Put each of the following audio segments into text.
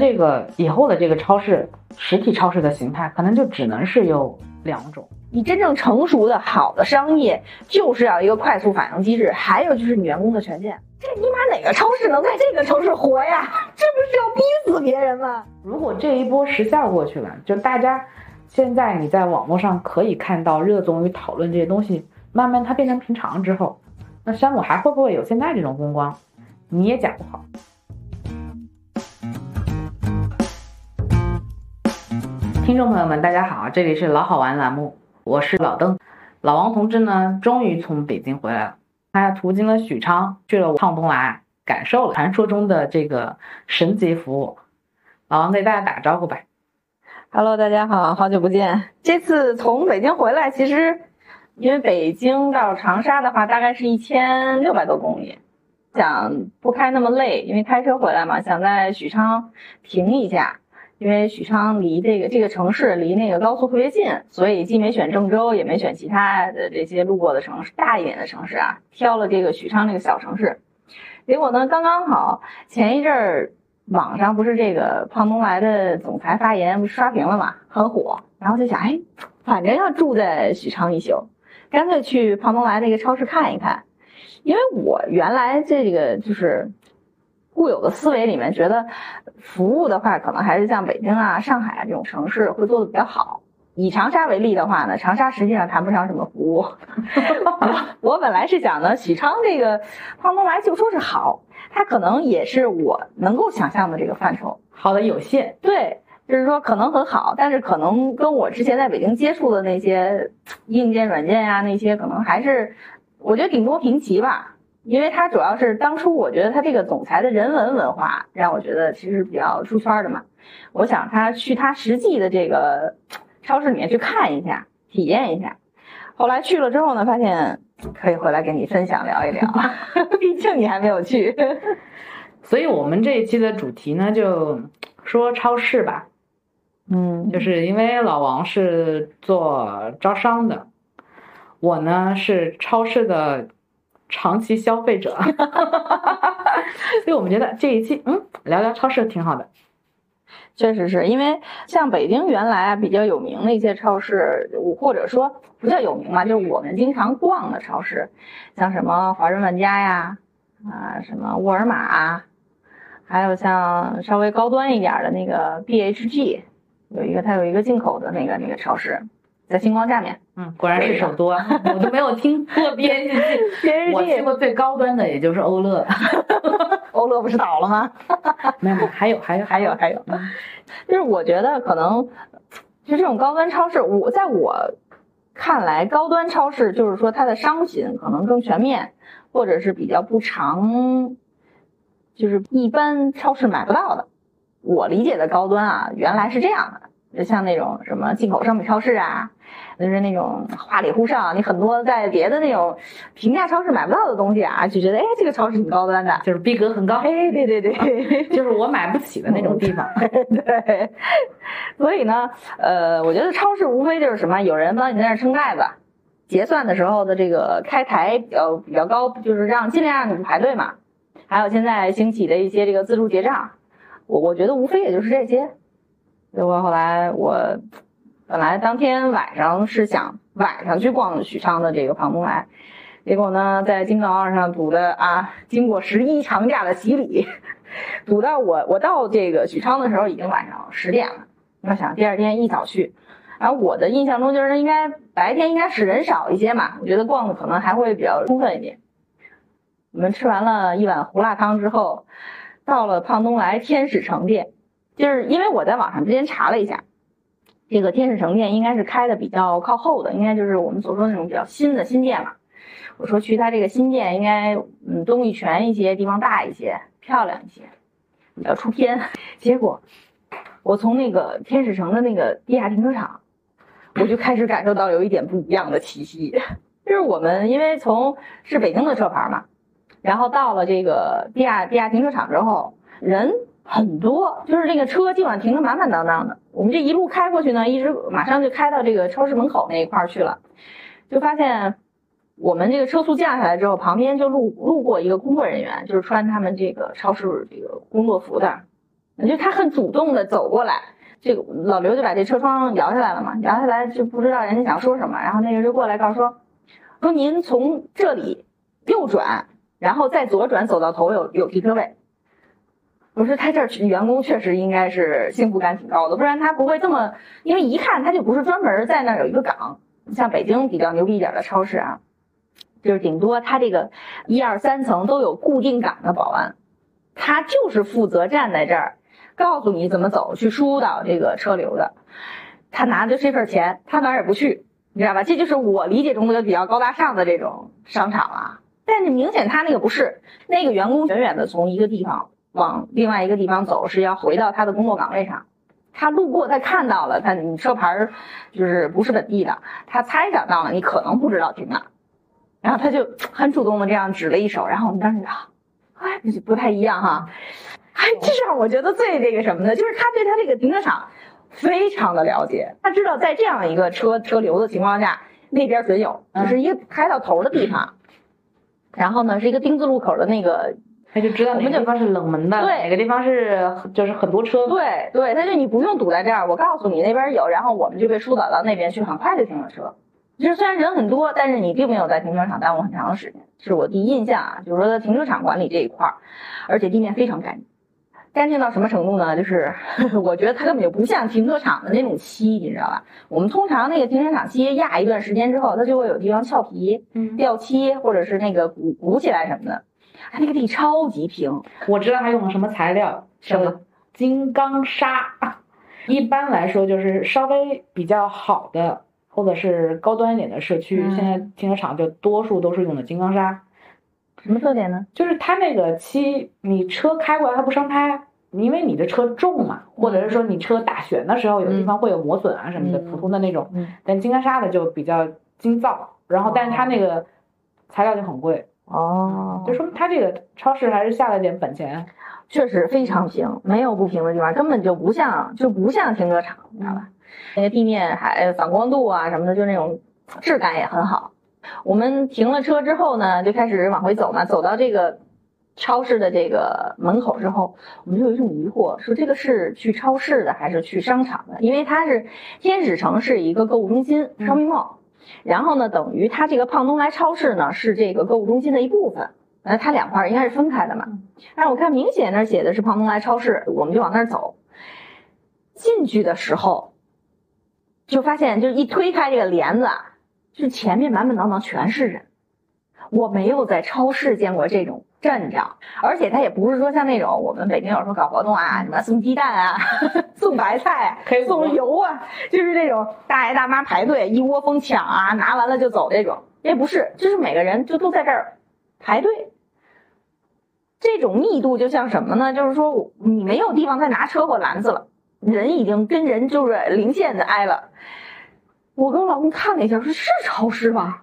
这个以后的这个超市，实体超市的形态可能就只能是有两种。你真正成熟的好的商业，就是要一个快速反应机制，还有就是你员工的权限。这尼玛哪个超市能在这个城市活呀？这不是要逼死别人吗？如果这一波时效过去了，就大家现在你在网络上可以看到热衷于讨论这些东西，慢慢它变成平常之后，那山姆还会不会有现在这种风光？你也讲不好。听众朋友们，大家好，这里是老好玩栏目。我是老邓，老王同志呢，终于从北京回来了。他途经了许昌，去了胖东来，感受了 传说中的这个神级服务。老王给大家打个招呼吧。Hello，大家好，好久不见。这次从北京回来，其实因为北京到长沙的话，大概是一千六百多公里，想不开那么累，因为开车回来嘛，想在许昌停一下。因为许昌离这个这个城市离那个高速特别近，所以既没选郑州，也没选其他的这些路过的城市，大一点的城市啊，挑了这个许昌这个小城市。结果呢，刚刚好前一阵儿网上不是这个胖东来的总裁发言不是刷屏了嘛，很火。然后就想，哎，反正要住在许昌一宿，干脆去胖东来那个超市看一看。因为我原来这个就是。固有的思维里面觉得，服务的话可能还是像北京啊、上海啊这种城市会做的比较好。以长沙为例的话呢，长沙实际上谈不上什么服务。我本来是想呢，许昌这个胖东来就说是好，它可能也是我能够想象的这个范畴。好的有限，对，就是说可能很好，但是可能跟我之前在北京接触的那些硬件、软件呀，那些可能还是，我觉得顶多平齐吧。因为他主要是当初我觉得他这个总裁的人文文化让我觉得其实比较出圈的嘛，我想他去他实际的这个超市里面去看一下，体验一下。后来去了之后呢，发现可以回来跟你分享聊一聊，毕竟你还没有去。所以我们这一期的主题呢，就说超市吧。嗯，就是因为老王是做招商的，我呢是超市的。长期消费者，所以我们觉得这一期嗯聊聊超市挺好的，确实是因为像北京原来比较有名的一些超市，或者说不叫有名嘛，就是我们经常逛的超市，像什么华润万家呀，啊什么沃尔玛，还有像稍微高端一点的那个 BHG，有一个它有一个进口的那个那个超市。在星光下面，嗯，果然是首都，啊，我都没有听过 B H G，我去过最高端的也就是欧乐，欧乐不是倒了吗？没有，还有，还有，还有，还有，就是我觉得可能，就这种高端超市，我在我看来，高端超市就是说它的商品可能更全面，或者是比较不常，就是一般超市买不到的。我理解的高端啊，原来是这样的。就像那种什么进口商品超市啊，就是那种花里胡哨，你很多在别的那种平价超市买不到的东西啊，就觉得哎，这个超市挺高端的，就是逼格很高。哎，对对对，就是我买不起的那种地方。对，所以呢，呃，我觉得超市无非就是什么，有人帮你在那撑盖子，结算的时候的这个开台比较比较高，就是让尽量让你们排队嘛。还有现在兴起的一些这个自助结账，我我觉得无非也就是这些。结果后来我本来当天晚上是想晚上去逛许昌的这个胖东来，结果呢在京港二上堵的啊，经过十一长假的洗礼，堵到我我到这个许昌的时候已经晚上十点了。我想第二天一早去，然后我的印象中就是应该白天应该是人少一些嘛，我觉得逛的可能还会比较充分一点。我们吃完了一碗胡辣汤之后，到了胖东来天使城店。就是因为我在网上之前查了一下，这个天使城店应该是开的比较靠后的，应该就是我们所说那种比较新的新店嘛。我说去他这个新店，应该嗯东西全一些，地方大一些，漂亮一些，比较出片。结果我从那个天使城的那个地下停车场，我就开始感受到有一点不一样的气息。就是我们因为从是北京的车牌嘛，然后到了这个地下地下停车场之后，人。很多，就是这个车基本上停的满满当当的。我们这一路开过去呢，一直马上就开到这个超市门口那一块去了，就发现我们这个车速降下来之后，旁边就路路过一个工作人员，就是穿他们这个超市这个工作服的，就他很主动的走过来，这个老刘就把这车窗摇下来了嘛，摇下来就不知道人家想说什么，然后那个人就过来告诉说，说您从这里右转，然后再左转走到头有有停车位。我说他这儿员工确实应该是幸福感挺高的，不然他不会这么，因为一看他就不是专门在那儿有一个岗。像北京比较牛逼一点的超市啊，就是顶多他这个一二三层都有固定岗的保安，他就是负责站在这儿，告诉你怎么走去疏导这个车流的。他拿着这份钱，他哪儿也不去，你知道吧？这就是我理解中的比较高大上的这种商场啊。但是明显他那个不是，那个员工远远的从一个地方往另外一个地方走，是要回到他的工作岗位上。他路过，他看到了，他你车牌儿就是不是本地的，他猜想到了你可能不知道停哪，然后他就很主动的这样指了一手，然后我们当时啊，哎，不太一样哈，哎，这是让我觉得最这个什么的，就是他对他这个停车场非常的了解，他知道在这样一个车车流的情况下，那边准有，就是一个开到头的地方，然后呢是一个丁字路口的那个。他就知道哪个地方是冷门的，对，哪个地方是就是很多车，对对，他就你不用堵在这儿，我告诉你那边有，然后我们就被疏导到那边去，很快就停了车。其实虽然人很多，但是你并没有在停车场耽误很长时间，是我第一印象啊，就是说在停车场管理这一块儿，而且地面非常干净，干净到什么程度呢？就是 我觉得它根本就不像停车场的那种漆，你知道吧？我们通常那个停车场漆压一段时间之后，它就会有地方翘皮、掉漆，或者是那个鼓鼓起来什么的。它那个地超级平，我知道它用了什么材料，什么金刚砂。一般来说，就是稍微比较好的或者是高端一点的社区，现在停车场就多数都是用的金刚砂。什么特点呢？就是它那个漆，你车开过来它不伤胎，因为你的车重嘛，或者是说你车打旋的时候有地方会有磨损啊什么的，普通的那种。但金刚砂的就比较精造，然后但是它那个材料就很贵。哦，就说明他这个超市还是下了点本钱，确实非常平，没有不平的地方，根本就不像就不像停车场，你知道吧？那个地面还反光度啊什么的，就那种质感也很好。我们停了车之后呢，就开始往回走嘛，走到这个超市的这个门口之后，我们就有一种疑惑，说这个是去超市的还是去商场的？因为它是天使城是一个购物中心，shopping mall。然后呢，等于它这个胖东来超市呢是这个购物中心的一部分，那它两块应该是分开的嘛。但是我看明显那写的是胖东来超市，我们就往那儿走。进去的时候，就发现就一推开这个帘子，就前面满满当当全是人。我没有在超市见过这种。阵仗，而且他也不是说像那种我们北京有时候搞活动啊，什么送鸡蛋啊，送白菜，送油啊，就是这种大爷大妈排队一窝蜂抢啊，拿完了就走这种。也不是，就是每个人就都在这儿排队。这种密度就像什么呢？就是说你没有地方再拿车或篮子了，人已经跟人就是零线的挨了。我跟我老公看了一下，说是超市吧？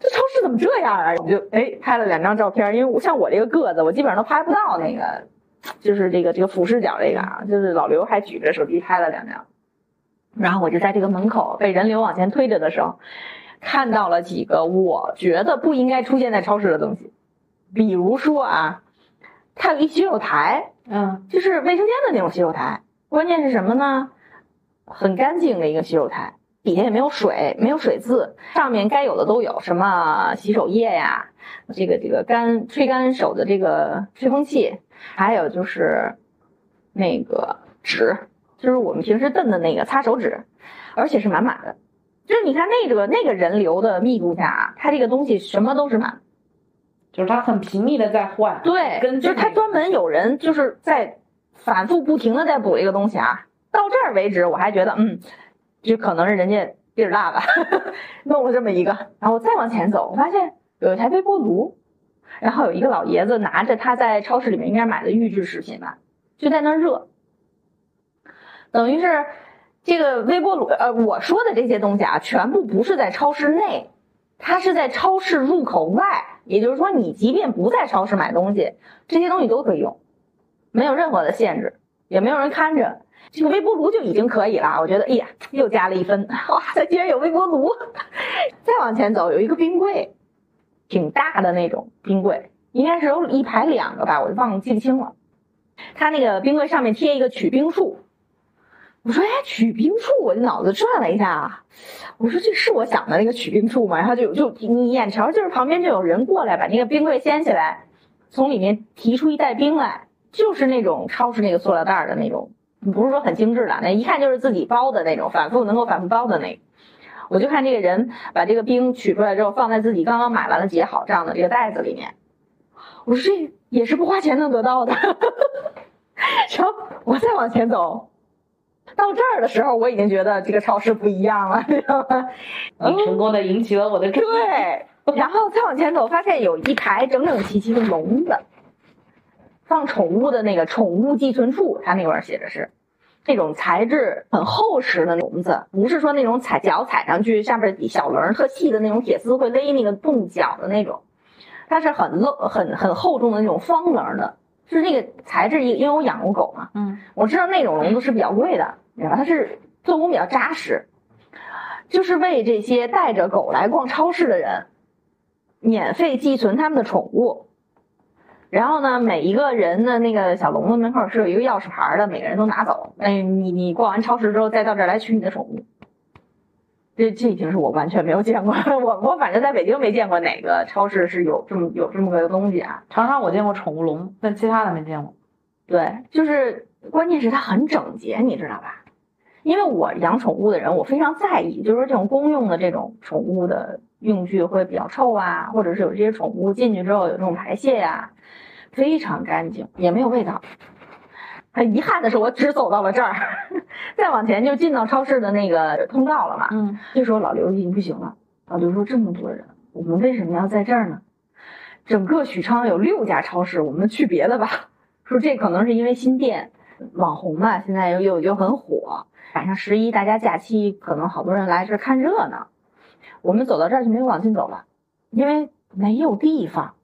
这超市怎么这样啊？我就哎拍了两张照片，因为我像我这个个子，我基本上都拍不到那个，就是这个这个俯视角这个啊。就是老刘还举着手机拍了两张，然后我就在这个门口被人流往前推着的时候，看到了几个我觉得不应该出现在超市的东西，比如说啊，它有一洗手台，嗯，就是卫生间的那种洗手台，关键是什么呢？很干净的一个洗手台。底下也没有水，没有水渍，上面该有的都有，什么洗手液呀，这个这个干吹干手的这个吹风器，还有就是那个纸，就是我们平时炖的那个擦手纸，而且是满满的。就是你看那个那个人流的密度下，它这个东西什么都是满，就是它很频密的在换。对，跟就是它专门有人就是在反复不停的在补一个东西啊。到这儿为止，我还觉得嗯。就可能是人家地儿大吧，弄了这么一个，然后我再往前走，我发现有一台微波炉，然后有一个老爷子拿着他在超市里面应该买的预制食品吧，就在那热。等于是这个微波炉，呃，我说的这些东西啊，全部不是在超市内，它是在超市入口外，也就是说，你即便不在超市买东西，这些东西都可以用，没有任何的限制，也没有人看着。这个微波炉就已经可以了，我觉得，哎呀，又加了一分，哇塞，居然有微波炉！再往前走，有一个冰柜，挺大的那种冰柜，应该是有一排两个吧，我就忘了记不清了。他那个冰柜上面贴一个取冰处。我说，哎，取冰处，我就脑子转了一下，我说这是我想的那个取冰处吗？然后就就你眼瞧就是旁边就有人过来把那个冰柜掀起来，从里面提出一袋冰来，就是那种超市那个塑料袋的那种，不是说很精致的，那一看就是自己包的那种，反复能够反复包的那个。我就看这个人把这个冰取出来之后，放在自己刚刚买完了结好账的这个袋子里面。我说这也是不花钱能得到的。然后我再往前走，到这儿的时候，我已经觉得这个超市不一样了，知道吗？你成功的引起了我的注意。对，然后再往前走，发现有一排整整齐齐的笼子，放宠物的那个宠物寄存处，它那块写着是。那种材质很厚实的笼子，不是说那种踩脚踩上去下边小棱特细的那种铁丝会勒那个动脚的那种，它是很漏很很厚重的那种方棱的，是那个材质。因为我养过狗嘛，嗯，我知道那种笼子是比较贵的，你知道它是做工比较扎实，就是为这些带着狗来逛超市的人，免费寄存他们的宠物。然后呢，每一个人的那个小笼子门口是有一个钥匙牌的，每个人都拿走。哎，你你逛完超市之后，再到这儿来取你的宠物。这这已经是我完全没有见过，我我反正在北京没见过哪个超市是有这么有这么个东西啊。长沙我见过宠物笼，但其他的没见过。对，就是关键是它很整洁，你知道吧？因为我养宠物的人，我非常在意，就是说这种公用的这种宠物的用具会比较臭啊，或者是有这些宠物进去之后有这种排泄呀。非常干净，也没有味道。很遗憾的是，我只走到了这儿，再往前就进到超市的那个通道了嘛。嗯，这时候老刘已经不行了。老刘说：“这么多人，我们为什么要在这儿呢？整个许昌有六家超市，我们去别的吧。”说这可能是因为新店网红嘛，现在又又又很火。赶上十一大家假期，可能好多人来这儿看热闹。我们走到这儿就没有往进走了，因为没有地方。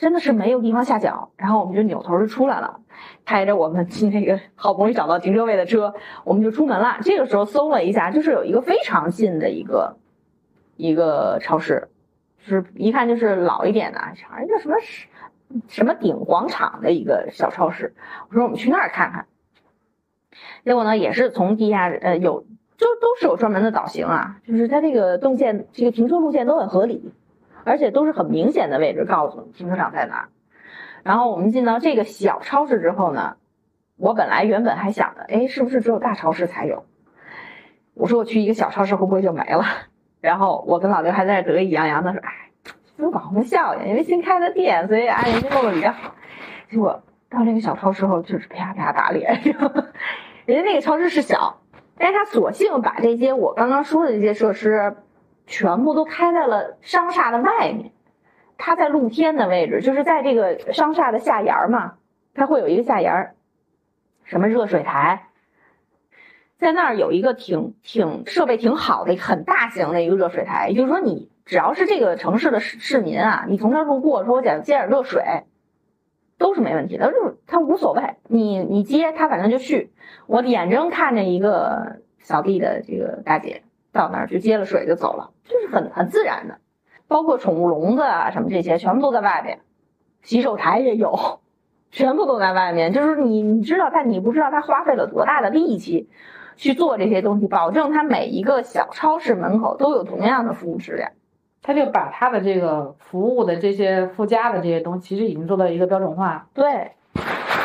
真的是没有地方下脚，然后我们就扭头就出来了，开着我们那个好不容易找到停车位的车，我们就出门了。这个时候搜了一下，就是有一个非常近的一个一个超市，就是一看就是老一点的，像一个什么什么顶广场的一个小超市。我说我们去那儿看看，结果呢也是从地下呃有就都是有专门的导行啊，就是它这个动线这个停车路线都很合理。而且都是很明显的位置，告诉你停车场在哪儿。然后我们进到这个小超市之后呢，我本来原本还想着，哎，是不是只有大超市才有？我说我去一个小超市会不会就没了？然后我跟老刘还在那得意洋洋的说，哎，有网红效应，因为新开的店，所以啊人家弄得比较好。结果到这个小超市后，就是啪啪打脸。人家那个超市是小，但是他索性把这些我刚刚说的这些设施。全部都开在了商厦的外面，它在露天的位置，就是在这个商厦的下沿儿嘛，它会有一个下沿儿，什么热水台，在那儿有一个挺挺设备挺好的很大型的一个热水台，也就是说你只要是这个城市的市市民啊，你从这儿路过，说我想接点热水，都是没问题的，就是他无所谓，你你接他反正就去。我眼睁看着一个扫地的这个大姐。到那儿就接了水就走了，就是很很自然的，包括宠物笼子啊什么这些，全部都在外边，洗手台也有，全部都在外面。就是你你知道，但你不知道他花费了多大的力气去做这些东西，保证他每一个小超市门口都有同样的服务质量。他就把他的这个服务的这些附加的这些东西，其实已经做到一个标准化。对，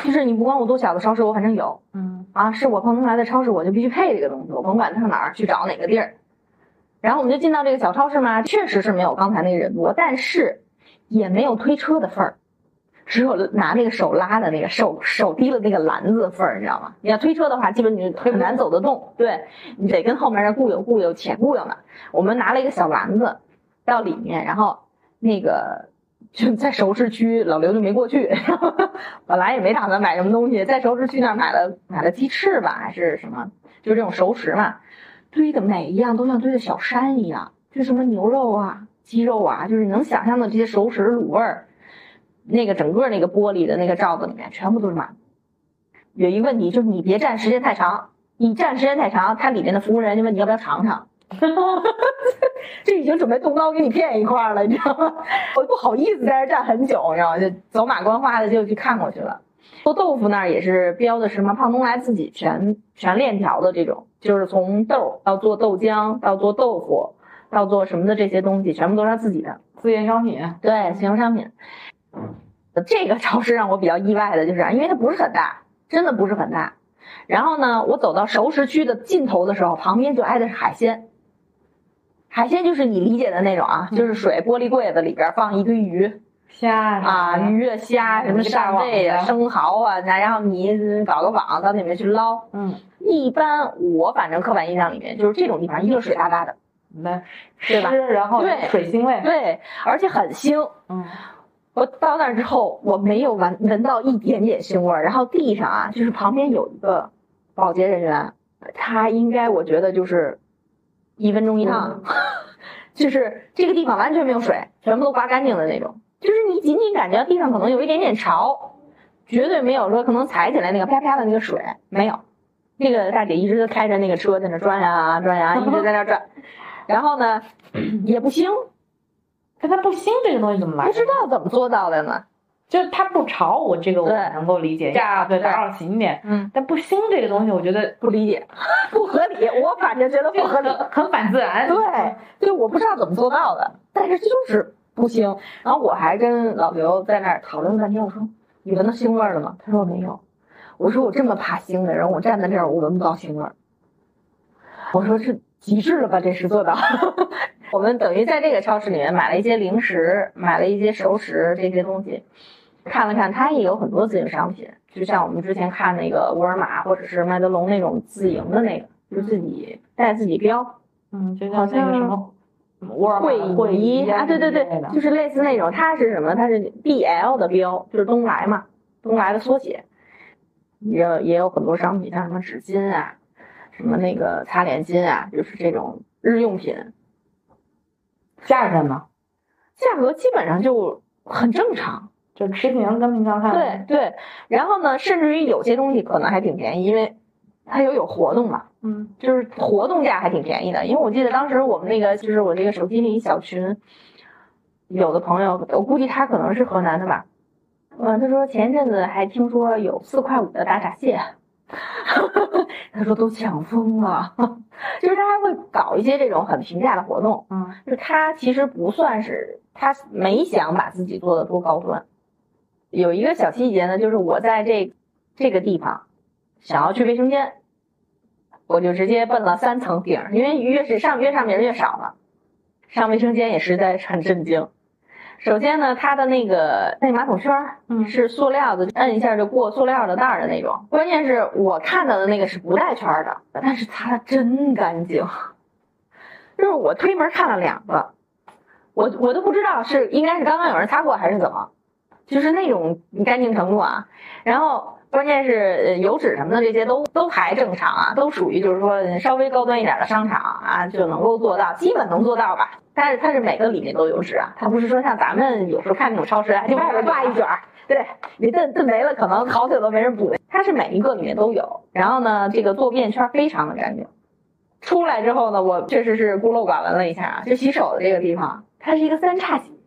就是你不管我多小的超市，我反正有，嗯啊，是我碰出来的超市，我就必须配这个东西，我甭管它上哪儿去找哪个地儿。然后我们就进到这个小超市嘛，确实是没有刚才那个人多，但是也没有推车的份儿，只有拿那个手拉的那个手手提的那个篮子份儿，你知道吗？你要推车的话，基本你很难走得动，对你得跟后面人雇悠雇悠且雇悠呢。我们拿了一个小篮子到里面，然后那个就在熟食区，老刘就没过去，本来也没打算买什么东西，在熟食区那儿买了买了鸡翅吧，还是什么，就是这种熟食嘛。堆的每一样都像堆的小山一样，就什么牛肉啊、鸡肉啊，就是你能想象的这些熟食卤味儿，那个整个那个玻璃的那个罩子里面全部都是满。有一个问题就是你别站时间太长，你站时间太长，它里面的服务人员就问你要不要尝尝，这已经准备动刀给你片一块了，你知道吗？我不好意思在这站很久，你知道吗？就走马观花的就去看过去了。做豆腐那儿也是标的是什么胖东来自己全全链条的这种，就是从豆到做豆浆到做豆腐到做什么的这些东西，全部都是他自己的自营商品。对，自营商品。这个超市让我比较意外的就是，因为它不是很大，真的不是很大。然后呢，我走到熟食区的尽头的时候，旁边就挨的是海鲜。海鲜就是你理解的那种啊，就是水玻璃柜子里边放一堆鱼。虾啊，鱼啊，虾什么扇贝啊，生蚝啊，那然后你搞个网到里面去捞。嗯，一般我反正刻板印象里面就是这种地方，一个水哒哒的，那对吧？然后对水腥味，对，而且很腥。嗯，我到那儿之后，我没有闻闻到一点点腥味儿。然后地上啊，就是旁边有一个保洁人员，他应该我觉得就是一分钟一趟，就是这个地方完全没有水，全部都刮干净的那种。就是你仅仅感觉到地上可能有一点点潮，绝对没有说可能踩起来那个啪啪的那个水没有。那个大姐一直开着那个车在那转呀转呀，一直在那转，然后呢也不腥，可它不腥这个东西怎么来？不知道怎么做到的呢？就是它不潮，我这个我能够理解，呀对，打扰勤点。嗯，但不腥这个东西，我觉得不理解，不合理。我反正觉得不合理，很反自然。对，对，我不知道怎么做到的，但是就是。不腥，然后我还跟老刘在那儿讨论了半天。我说：“你闻到腥味了吗？”他说：“没有。”我说：“我这么怕腥的人，我站在这儿我闻不到腥味。”我说：“是极致了吧？这是做到。”我们等于在这个超市里面买了一些零食，买了一些熟食这些东西，看了看，它也有很多自营商品，就像我们之前看那个沃尔玛或者是麦德龙那种自营的那个，就自己带自己标，嗯，就像那个什么。会议啊，对对对，就是类似那种，它是什么？它是 B L 的标，就是东来嘛，东来的缩写。也也有很多商品，像什么纸巾啊，什么那个擦脸巾啊，就是这种日用品。价格呢？价格基本上就很正常，就持平跟平常看。对对，然后呢，甚至于有些东西可能还挺便宜，因为。它有有活动嘛？嗯，就是活动价还挺便宜的，因为我记得当时我们那个就是我这个手机里小群，有的朋友我估计他可能是河南的吧，嗯，他说前一阵子还听说有四块五的大闸蟹，他说都抢疯了，就是他还会搞一些这种很平价的活动，嗯，就他其实不算是他没想把自己做的多高端，有一个小细节呢，就是我在这这个地方。想要去卫生间，我就直接奔了三层顶，因为越是上越上面越少嘛。上卫生间也实在是很震惊。首先呢，它的那个那马桶圈儿是塑料的，摁一下就过塑料的袋儿的那种。关键是我看到的那个是不带圈儿的，但是擦的真干净。就是我推门看了两个，我我都不知道是应该是刚刚有人擦过还是怎么，就是那种干净程度啊。然后。关键是呃油脂什么的这些都都还正常啊，都属于就是说稍微高端一点的商场啊就能够做到，基本能做到吧。但是它是每个里面都有脂啊，它不是说像咱们有时候看那种超市，就外边挂一卷儿，对你炖炖没了，可能好久都没人补。它是每一个里面都有，然后呢，这个做便圈非常的干净。出来之后呢，我确实是孤陋寡闻了一下啊，就洗手的这个地方，它是一个三叉戟，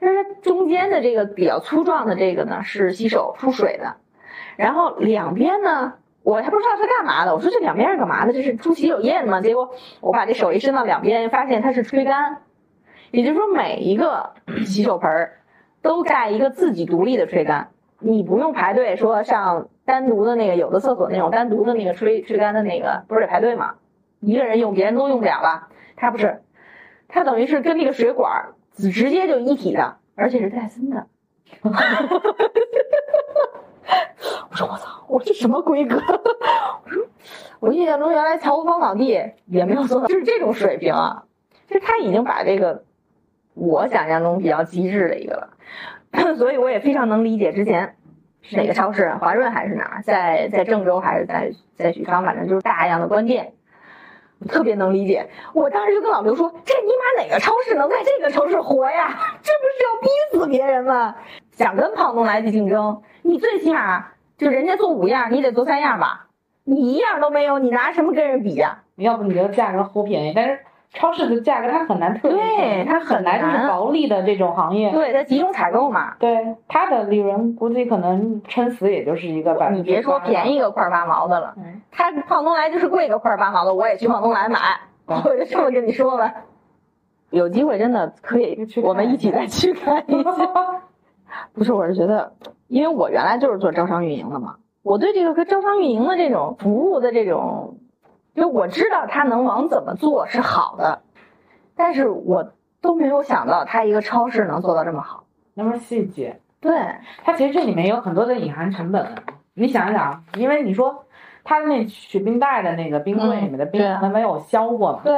但是中间的这个比较粗壮的这个呢是洗手出水的。然后两边呢，我还不知道是干嘛的。我说这两边是干嘛的？这是出洗手液的吗？结果我把这手一伸到两边，发现它是吹干。也就是说，每一个洗手盆儿都带一个自己独立的吹干，你不用排队说上单独的那个有的厕所那种单独的那个吹吹干的那个，不是得排队吗？一个人用，别人都用不了了？它不是，它等于是跟那个水管直接就一体的，而且是戴森的。我说我操，我这什么规格？我说我印象中原来乔夫芳草地也没有做到，就是这种水平啊。就他已经把这个我想象中比较极致的一个了，所以我也非常能理解之前是哪个超市，华润还是哪儿，在在郑州还是在在许昌，反正就是大量的关店，特别能理解。我当时就跟老刘说，这尼玛哪个超市能在这个城市活呀？这不是要逼死别人吗？想跟胖东来去竞争，你最起码。就人家做五样，你得做三样吧？你一样都没有，你拿什么跟人比呀？要不你觉得价格齁便宜，但是超市的价格它很难特别对便宜它很很难就是薄利的这种行业。对，它集中采购嘛。对它的利润估计可能撑死也就是一个百分之你别说便宜，个块儿八毛的了，嗯它胖东来就是贵个块儿八毛的，我也去胖东来买。对我就这么跟你说吧，有机会真的可以去，我们一起再去看一下。不是，我是觉得，因为我原来就是做招商运营的嘛，我对这个跟招商运营的这种服务的这种，就我知道它能往怎么做是好的，但是我都没有想到它一个超市能做到这么好。那么细节，对，它其实这里面有很多的隐含成本。你想一想，因为你说它那取冰袋的那个冰柜里面的冰嗯对可能没有削过嘛，对，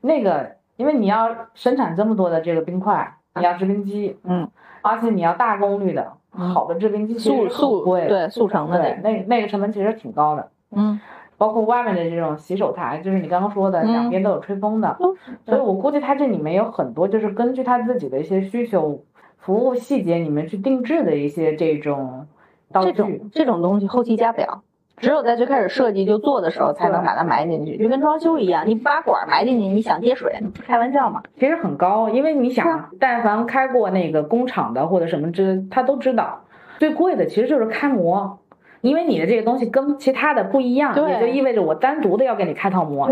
那个因为你要生产这么多的这个冰块，你要制冰机，嗯，而且你要大功率的嗯好的制冰机，速速，对速成的，那，那那个成本其实挺高的。嗯，包括外面的这种洗手台，就是你刚刚说的，嗯两边都有吹风的，所以我估计它这里面有很多就是根据他自己的一些需求、服务细节里面去定制的一些这种道这具。种这种东西后期加不了，只有在最开始设计就做的时候才能把它埋进去，就跟装修一样，你把管埋进去，你想接水，开玩笑嘛？其实很高，因为你想，但凡开过那个工厂的或者什么之，他都知道，最贵的其实就是开模，因为你的这个东西跟其他的不一样，也就意味着我单独的要给你开套模，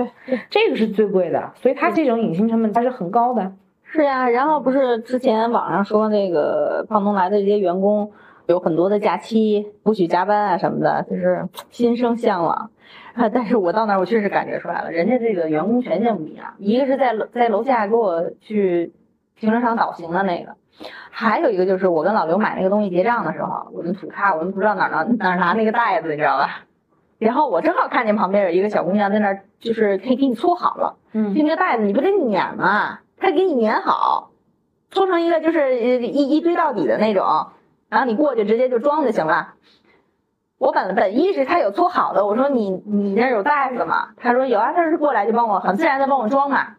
这个是最贵的，所以它这种隐形成本它是很高的。是呀，然后不是之前网上说那个胖东来的这些员工有很多的假期不许加班啊什么的，就是心生向往。啊，但是我到那儿我确实感觉出来了，人家这个员工权限不一样，一个是在在楼下给我去停车场导行的那个，还有一个就是我跟老刘买那个东西结账的时候，我们土咖，我们不知道哪儿拿哪儿拿那个袋子，你知道吧？然后我正好看见旁边有一个小姑娘在那儿，就是可以给你搓好了。嗯就那个袋子，你不得碾吗？她给你碾好，搓成一个就是呃一一堆到底的那种，然后你过去直接就装就行了。我本本意是他有搓好的，我说你你那儿有袋子吗？他说有啊，他是过来就帮我很自然的帮我装嘛。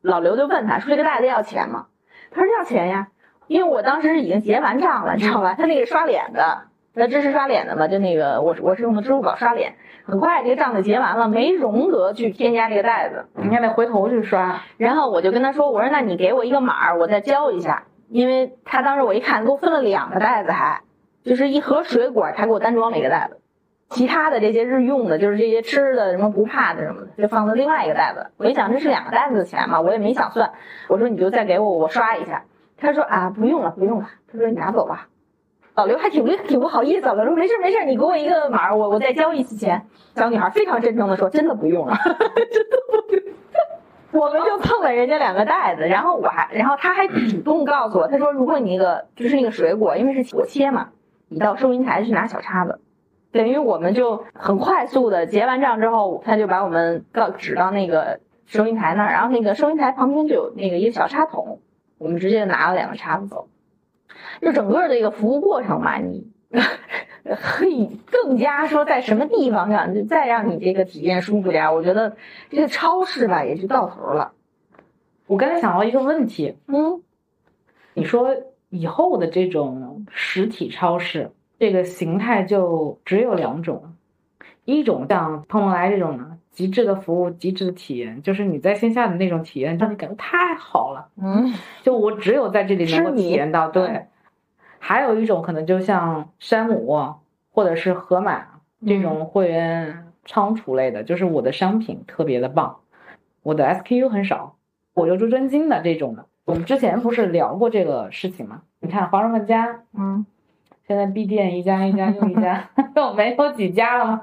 老刘就问他说这个袋子要钱吗？他说要钱呀，因为我当时已经结完账了，你知道吧？他那个刷脸的，他支持刷脸的嘛，就那个我我是用的支付宝刷脸，很快这个账就结完了，没容得去添加这个袋子。你还得回头去刷，然后我就跟他说，我说那你给我一个码，我再交一下，因为他当时我一看给我分了两个袋子还，就是一盒水果，他给我单装了一个袋子，其他的这些日用的，就是这些吃的什么不怕的什么的，就放在另外一个袋子。我一想这是两个袋子的钱嘛，我也没想算，我说你就再给我，我刷一下。他说啊不用了不用了，他说你拿走吧。老刘还挺挺不好意思，老刘说没事没事，你给我一个码，我我再交一次钱。小女孩非常真诚的说，真的不用了，真的不用。我们就蹭了人家两个袋子，然后我还，然后他还主动告诉我，他说如果你那个就是那个水果，因为是我切嘛，你到收银台去拿小叉子，等于我们就很快速的结完账之后，他就把我们告指到那个收银台那儿，然后那个收银台旁边就有那个一个小插桶，我们直接拿了两个叉子走。就整个的一个服务过程嘛，你 可以更加说在什么地方上，就再让你这个体验舒服点儿。我觉得这个超市吧也就到头了。我刚才想到一个问题，嗯你说以后的这种实体超市，这个形态就只有两种，一种像胖东来这种呢，极致的服务、极致的体验，就是你在线下的那种体验，让你感觉太好了，嗯就我只有在这里能够体验到。对，还有一种可能就像山姆或者是盒马这种会员仓储类的，就是我的商品特别的棒，我的 SKU 很少，我有驻真金的这种的。我们之前不是聊过这个事情吗？你看华润万家嗯现在闭店一家一家又一家，都没有几家了吗？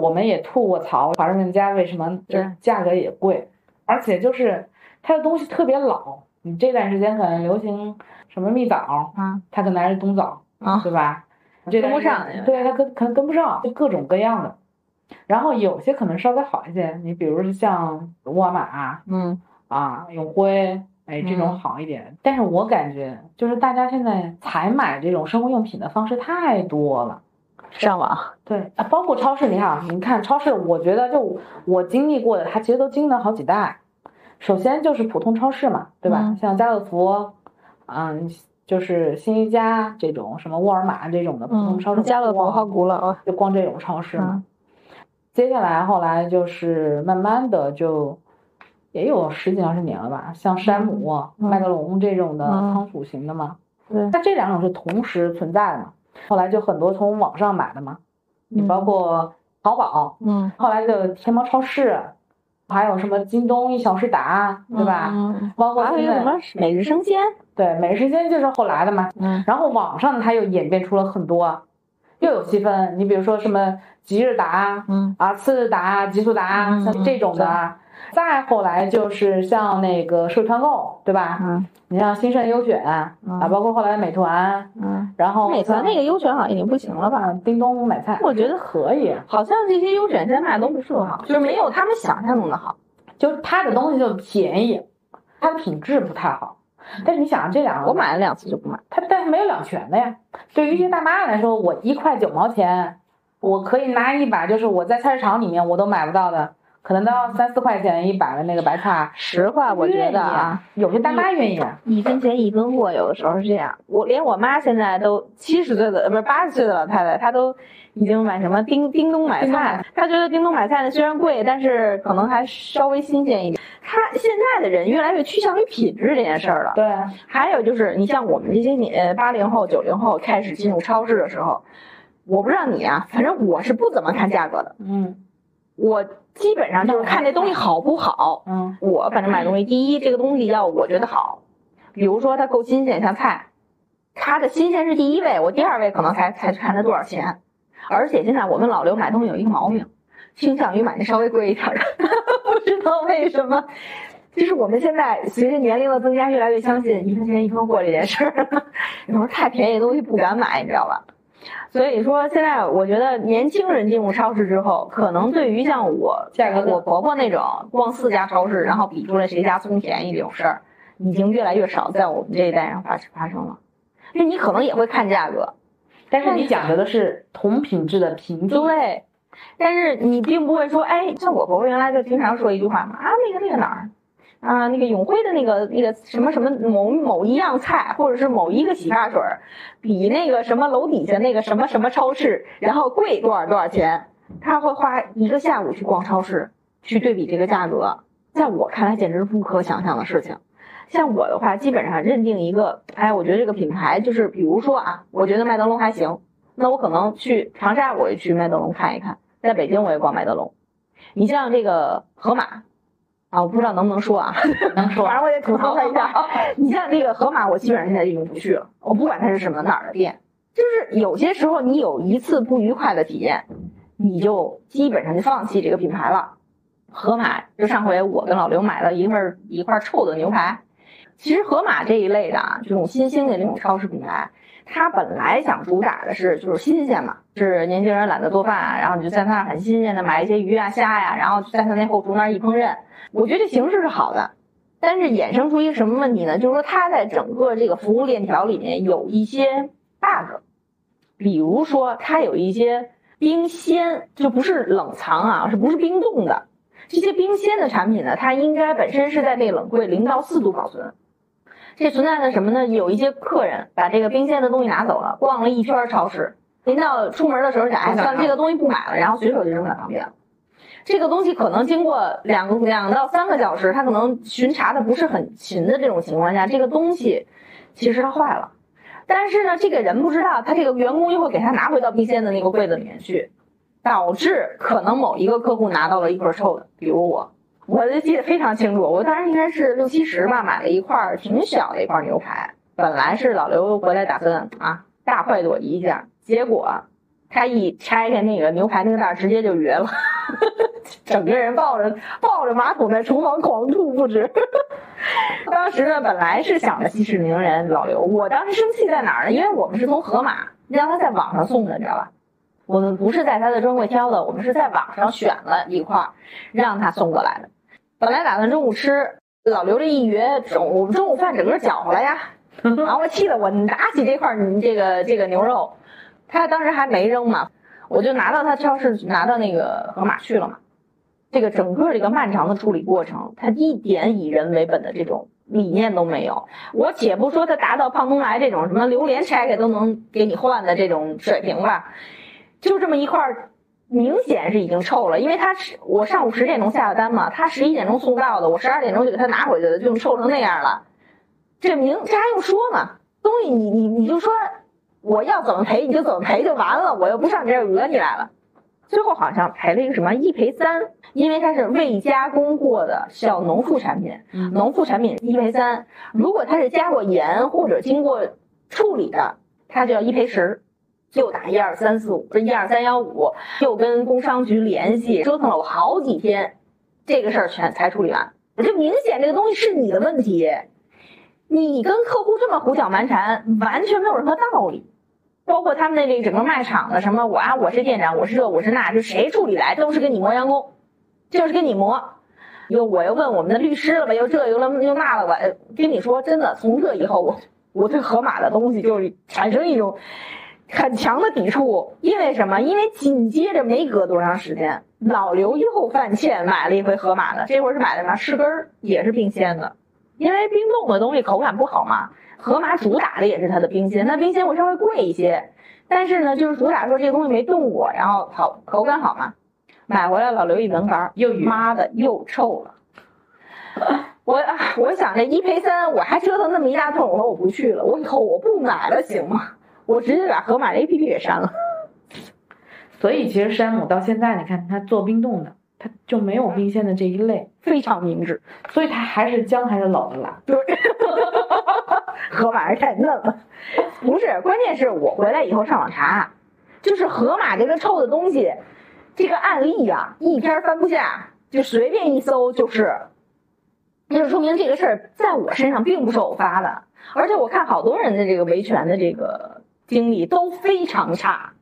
我们也吐过槽，华润万家为什么对价格也贵，而且就是它的东西特别老。你这段时间可能流行什么蜜枣，啊它可能还是冬枣，啊对吧？这段跟不上对它跟可能跟不上，就各种各样的。然后有些可能稍微好一些，你比如是像沃尔玛嗯啊、永辉，哎，这种嗯好一点。但是我感觉就是大家现在采买这种生活用品的方式太多了。上网对啊，包括超市，你看啊，你看超市，我觉得就我经历过的，它其实都经历了好几代。首先就是普通超市嘛，对吧？嗯像家乐福，嗯，就是新一家这种，什么沃尔玛这种的普通超市，嗯家乐福好古老啊。就逛这种超市嘛。嗯接下来后来就是慢慢的就也有十几二十年了吧，像山姆、麦德龙这种的仓储型的嘛。对，那这两种是同时存在的嘛？后来就很多从网上买的嘛，你包括淘宝，嗯，后来就天猫超市，还有什么京东、一小时达，对吧？嗯，包括还有一个什么每日生鲜，对，每日生鲜就是后来的嘛。嗯，然后网上它又演变出了很多，又有细分，你比如说什么即日达，嗯啊，次日达、极速达，嗯像这种的。再后来就是像那个社团购，对吧？嗯你像兴盛优选嗯啊，包括后来美团，嗯，然后美团那个优选好像已经不行了吧？啊，叮咚买菜，我觉得可以，好像这些优选现在卖的都不是特好，就是没有他们想象中的好。就是它的东西就便宜，它的品质不太好。但是你想这两个，我买了两次就不买。它但是没有两全的呀。对于一些大妈来说，我一块九毛钱，我可以拿一把，就是我在菜市场里面我都买不到的，可能都要三四块钱一把的那个白菜。十块，我觉得啊，有些大妈愿意，一分钱一分货，有的时候是这样。我连我妈现在都七十岁的，呃，不是八十岁的老太太，她都已经买什么叮叮咚买菜。她觉得叮咚买菜呢虽然贵，但是可能还稍微新鲜一点。她现在的人越来越趋向于品质这件事儿了。对，还有就是，你像我们这些年八零后、九零后开始进入超市的时候，我不知道你啊，反正我是不怎么看价格的。嗯我基本上就是看这东西好不好。嗯我反正买东西，第一，这个东西要我觉得好，比如说它够新鲜，像菜，它的新鲜是第一位，我第二位可能才才看它多少钱。而且现在我跟老刘买东西有一个毛病，倾向于买那稍微贵一点的，不知道为什么。就是我们现在随着年龄的增加，越来越相信一分钱一分货这件事儿。有时候太便宜的东西不敢买，你知道吧？所以说，现在我觉得年轻人进入超市之后，可能对于像我我婆婆那种逛四家超市，然后比出来谁家葱便宜这种事儿，已经越来越少在我们这一代上发发生了。那你可能也会看价格，但是你讲究的是同品质的平地。对，但是你并不会说，哎，像我婆婆原来就经常说一句话嘛，啊，那个那个哪儿。啊，那个永辉的那个那个什么什么某某一样菜，或者是某一个洗发水，比那个什么楼底下那个什么什么超市，然后贵多少多少钱，他会花一个下午去逛超市，去对比这个价格，在我看来简直是不可想象的事情。像我的话，基本上认定一个，哎，我觉得这个品牌就是，比如说啊，我觉得麦德龙还行，那我可能去长沙我也去麦德龙看一看，在北京我也逛麦德龙。你像这个盒马。啊，我不知道能不能说啊，能说，反正我也吐槽他一下。你像那个盒马，我基本上现在已经不去了，我不管它是什么哪儿的店，就是有些时候你有一次不愉快的体验，你就基本上就放弃这个品牌了。盒马就上回我跟老刘买了一份一块臭的牛排，其实盒马这一类的啊，这种新兴的这种超市品牌，它本来想主打的是就是新鲜嘛，是年轻人懒得做饭啊，然后你就在那儿很新鲜的买一些鱼啊虾呀、然后在他那后厨那儿一烹饪。我觉得这形式是好的，但是衍生出一个什么问题呢？就是说它在整个这个服务链条里面有一些 bug，比如说它有一些冰鲜，就不是冷藏啊，是不是冰冻的？这些冰鲜的产品呢，它应该本身是在那冷柜零到四度保存。这存在的什么呢？有一些客人把这个冰鲜的东西拿走了，逛了一圈超市，临到出门的时候想，哎，算了，这个东西不买了，然后随手就扔在旁边了。这个东西可能经过两两到三个小时，他可能巡查的不是很勤的这种情况下，这个东西其实它坏了。但是呢，这个人不知道，他这个员工又会给他拿回到冰鲜的那个柜子里面去，导致可能某一个客户拿到了一盒臭的，比如我，我就记得非常清楚，我当时应该是六七十吧，买了一块挺小的一块牛排，本来是老刘回来打算啊大快朵颐一下，结果他一拆开那个牛排那个袋，直接就约了。整个人抱着抱着马桶在厨房狂吐不止。当时呢，本来是想着息事宁人，老刘，我当时生气在哪儿呢？因为我们是从盒马让他在网上送的，你知道吧？我们不是在他的专柜挑的，我们是在网上选了一块让他送过来的。本来打算中午吃，老刘这一约，中午中午饭整个搅和了呀。然后我气得我拿起这块你这个这个牛肉，他当时还没扔嘛，我就拿到他超市拿到那个盒马去了嘛。这个整个这个漫长的处理过程，他一点以人为本的这种理念都没有。我且不说他达到胖东来这种什么榴莲拆开都能给你换的这种水平吧，就这么一块儿明显是已经臭了，因为他是我上午十点钟下的单嘛，他十一点钟送到的，我十二点钟就给他拿回去了，就臭成那样了。这明这还用说吗？东西你你你就说我要怎么赔你就怎么赔就完了，我又不上你这儿讹你来了。最后好像赔了一个什么一赔三，因为它是未加工过的小农副产品，农副产品一赔三，如果它是加过盐或者经过处理的，它就要一赔十。又打一二三四五，这一二三幺五，又跟工商局联系，折腾了我好几天，这个事儿全才处理完。就明显这个东西是你的问题，你跟客户这么胡搅蛮缠，完全没有任何道理。包括他们那这整个卖场的什么我啊，我是店长，我是这，我是那，就谁处理来都是跟你磨洋工，就是跟你磨。又我又问我们的律师了吧，又这又了又那了吧。跟你说真的，从这以后我我对盒马的东西就产生一种很强的抵触。因为什么？因为紧接着没隔多长时间，老刘又犯欠买了一回河马的，这回是买的什么？柿根儿也是冰鲜的，因为冰冻的东西口感不好嘛。河马主打的也是它的冰鲜，那冰鲜会稍微贵一些，但是呢，就是主打说这个东西没冻过，然后好口感好嘛。买回来老刘一闻儿，又妈的又臭了。我 我想这一赔三，我还折腾那么一大通，我说我不去了，我以后我不买了行吗？我直接把盒马的 APP 给删了。所以其实山姆到现在，你看他做冰冻的。他就没有冰鲜的这一类，非常明智，所以他还是姜还是老的辣。对，河马是太嫩了。不是，关键是我回来以后上网查，就是河马这个臭的东西，这个案例啊，一篇翻不下，就随便一搜就是，那就说明这个事儿在我身上并不是偶发的，而且我看好多人的这个维权的这个经历都非常差，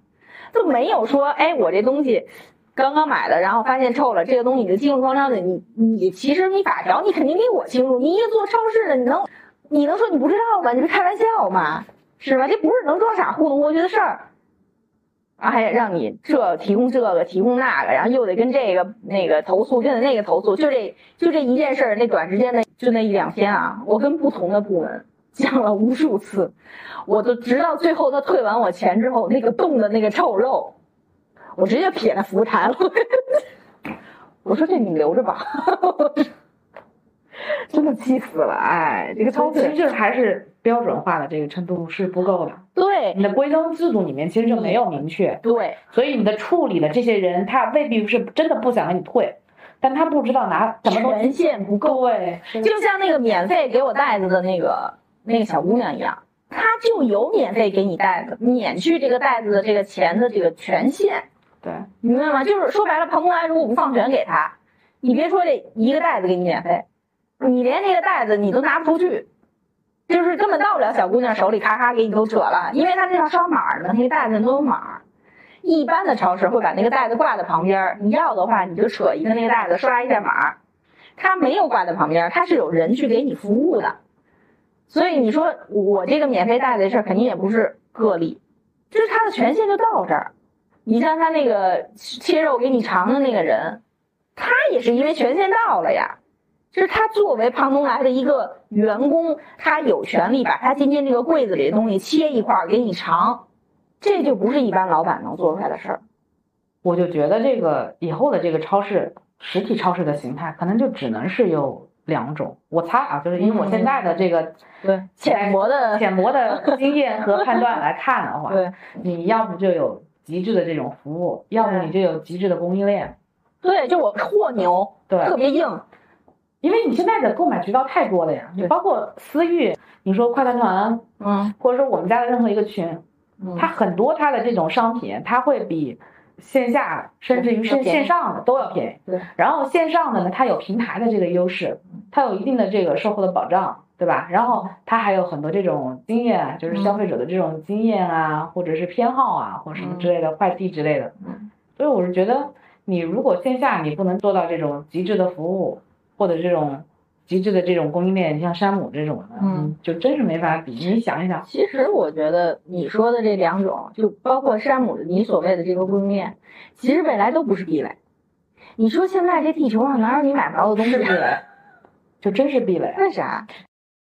都没有说，哎，我这东西。刚刚买的，然后发现臭了，这个东西你就进入装箱的。你你其实你法条你肯定比我清楚。你一个做超市的，你能你能说你不知道吗？你是开玩笑吗？是吧？这不是能装傻糊弄过去的事儿。啊，还得让你这提供这个提供那个，然后又得跟这个那个投诉，又得那个投诉，就这就这一件事儿，那短时间内就那一两天啊，我跟不同的部门讲了无数次，我都直到最后他退完我钱之后，那个冻的那个臭肉。我直接撇在服务台了，我说这你留着吧，真的气死了！哎，这个超市其实就是还是标准化的这个程度是不够的。对，你的规章制度里面其实就没有明确。对，所以你的处理的这些人，他未必是真的不想给你退，但他不知道拿什么东西权限不够。对，就像那个免费给我袋子的那个那个小姑娘一样，她就有免费给你袋子，免去这个袋子的这个钱的这个权限。对，明白吗？就是说白了，庞公安如果不放权给他，你别说这一个袋子给你免费，你连那个袋子你都拿不出去，就是根本到不了小姑娘手里，咔咔给你都扯了，因为他那上刷码呢，那个袋子都有码。一般的超市会把那个袋子挂在旁边，你要的话你就扯一个那个袋子刷一下码。他没有挂在旁边，他是有人去给你服务的。所以你说我这个免费袋子的事儿肯定也不是个例，就是他的权限就到这儿。你像他那个切肉给你尝的那个人，他也是因为权限到了呀，就是他作为胖东来的一个员工，他有权利把他今天这个柜子里的东西切一块给你尝，这就不是一般老板能做出来的事儿。我就觉得这个以后的这个超市实体超市的形态，可能就只能是有两种。我猜啊，就是以我现在的这个对浅薄的浅薄的经验和判断来看的话，对，你要不就有。极致的这种服务，要不你就有极致的供应链。对，就我货牛，对，特别硬。因为你现在的购买渠道太多了呀，你包括私域，你说快团团，嗯，或者说我们家的任何一个群，它很多它的这种商品，它会比线下甚至于线线上的都要便宜。对，然后线上的呢，它有平台的这个优势，它有一定的这个售后的保障。对吧？然后它还有很多这种经验，就是消费者的这种经验啊，或者是偏好啊，或者什么之类的快递之类的。所以我是觉得，你如果线下你不能做到这种极致的服务，或者这种极致的这种供应链，像山姆这种的，嗯，就真是没法比。你想一想，其实我觉得你说的这两种，就包括山姆的你所谓的这个供应链，其实未来都不是壁垒。你说现在这地球上哪有你买不着的东西？壁垒，就真是壁垒。为啥？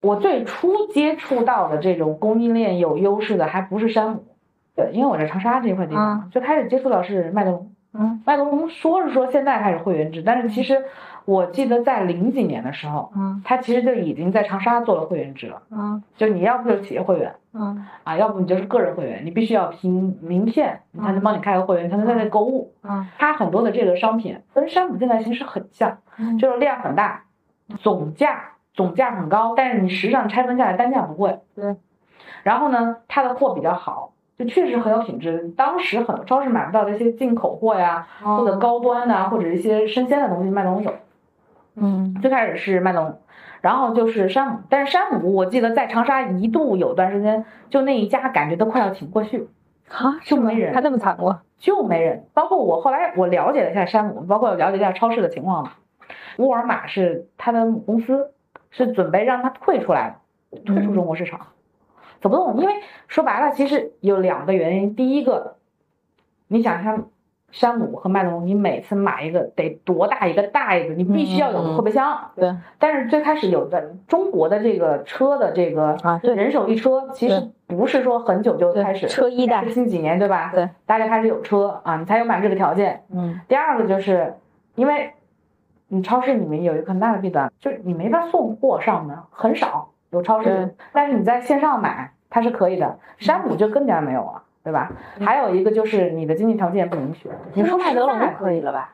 我最初接触到的这种供应链有优势的，还不是山姆，对，因为我在长沙这块地方，最开始接触到是麦德龙，嗯麦德龙说是说现在开始会员制，但是其实我记得在零几年的时候，嗯他其实就已经在长沙做了会员制了。嗯就你要不就是企业会员嗯啊，要不你就是个人会员，你必须要凭名片，你才能帮你开个会员，你才能在那购物。嗯它很多的这个商品跟山姆现在其实很像，嗯就是量很大，总价总价很高，但是你实际上拆分下来单价不贵。对。然后呢，它的货比较好，就确实很有品质。当时很多超市买不到的一些进口货呀，或者高端的啊，或者一些生鲜的东西，麦德龙有。嗯最开始是麦德龙，然后就是山姆，但是山姆我记得在长沙一度有段时间，就那一家感觉都快要挺不过去，啊，就没人他那么惨过？就没人。包括我后来我了解了一下山姆，包括了解一下超市的情况嘛，沃尔玛是他的母公司，是准备让他退出来，退出中国市场。走不动，因为说白了，其实有两个原因。第一个，你想想，山姆和麦德龙，你每次买一个得多大一个袋子，你必须要有个后备箱。对但是最开始有的中国的这个车的这个啊，对人手一车，其实不是说很久就开始，车一代，最近几年对吧？对，大家开始有车啊，你才有买这个条件。嗯第二个就是因为你超市里面有一个很大的弊端，就是你没法送货上门，很少有超对市，但是你在线上买它是可以的。山姆就更加没有了，对吧？还有一个就是你的经济条件不允许。你说麦德龙现在可以了吧？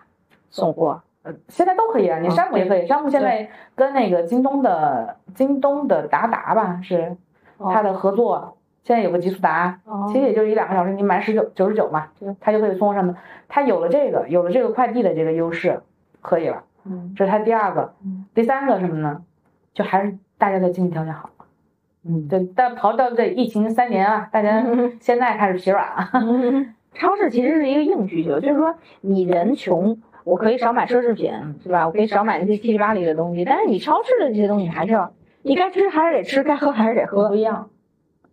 送货呃，现在都可以啊，你嗯山姆也可以，山姆现在跟那个京东的京东的达达吧是它的合作，现在有个极速达，哦其实也就一两个小时，你买十九九十九嘛对，它就可以送货上门。它有了这个，有了这个快递的这个优势，可以了。嗯这是它第二个嗯，第三个什么呢？就还是大家的经济条件好。嗯对，但刨到这疫情三年啊，大家现在开始疲软了。嗯，超市其实是一个硬需求，就是说你人穷，我可以少买奢侈品，是吧？我可以少买那些七里八里的东西，但是你超市的这些东西还是要，你该吃还是得吃，该喝还是得喝不。一样，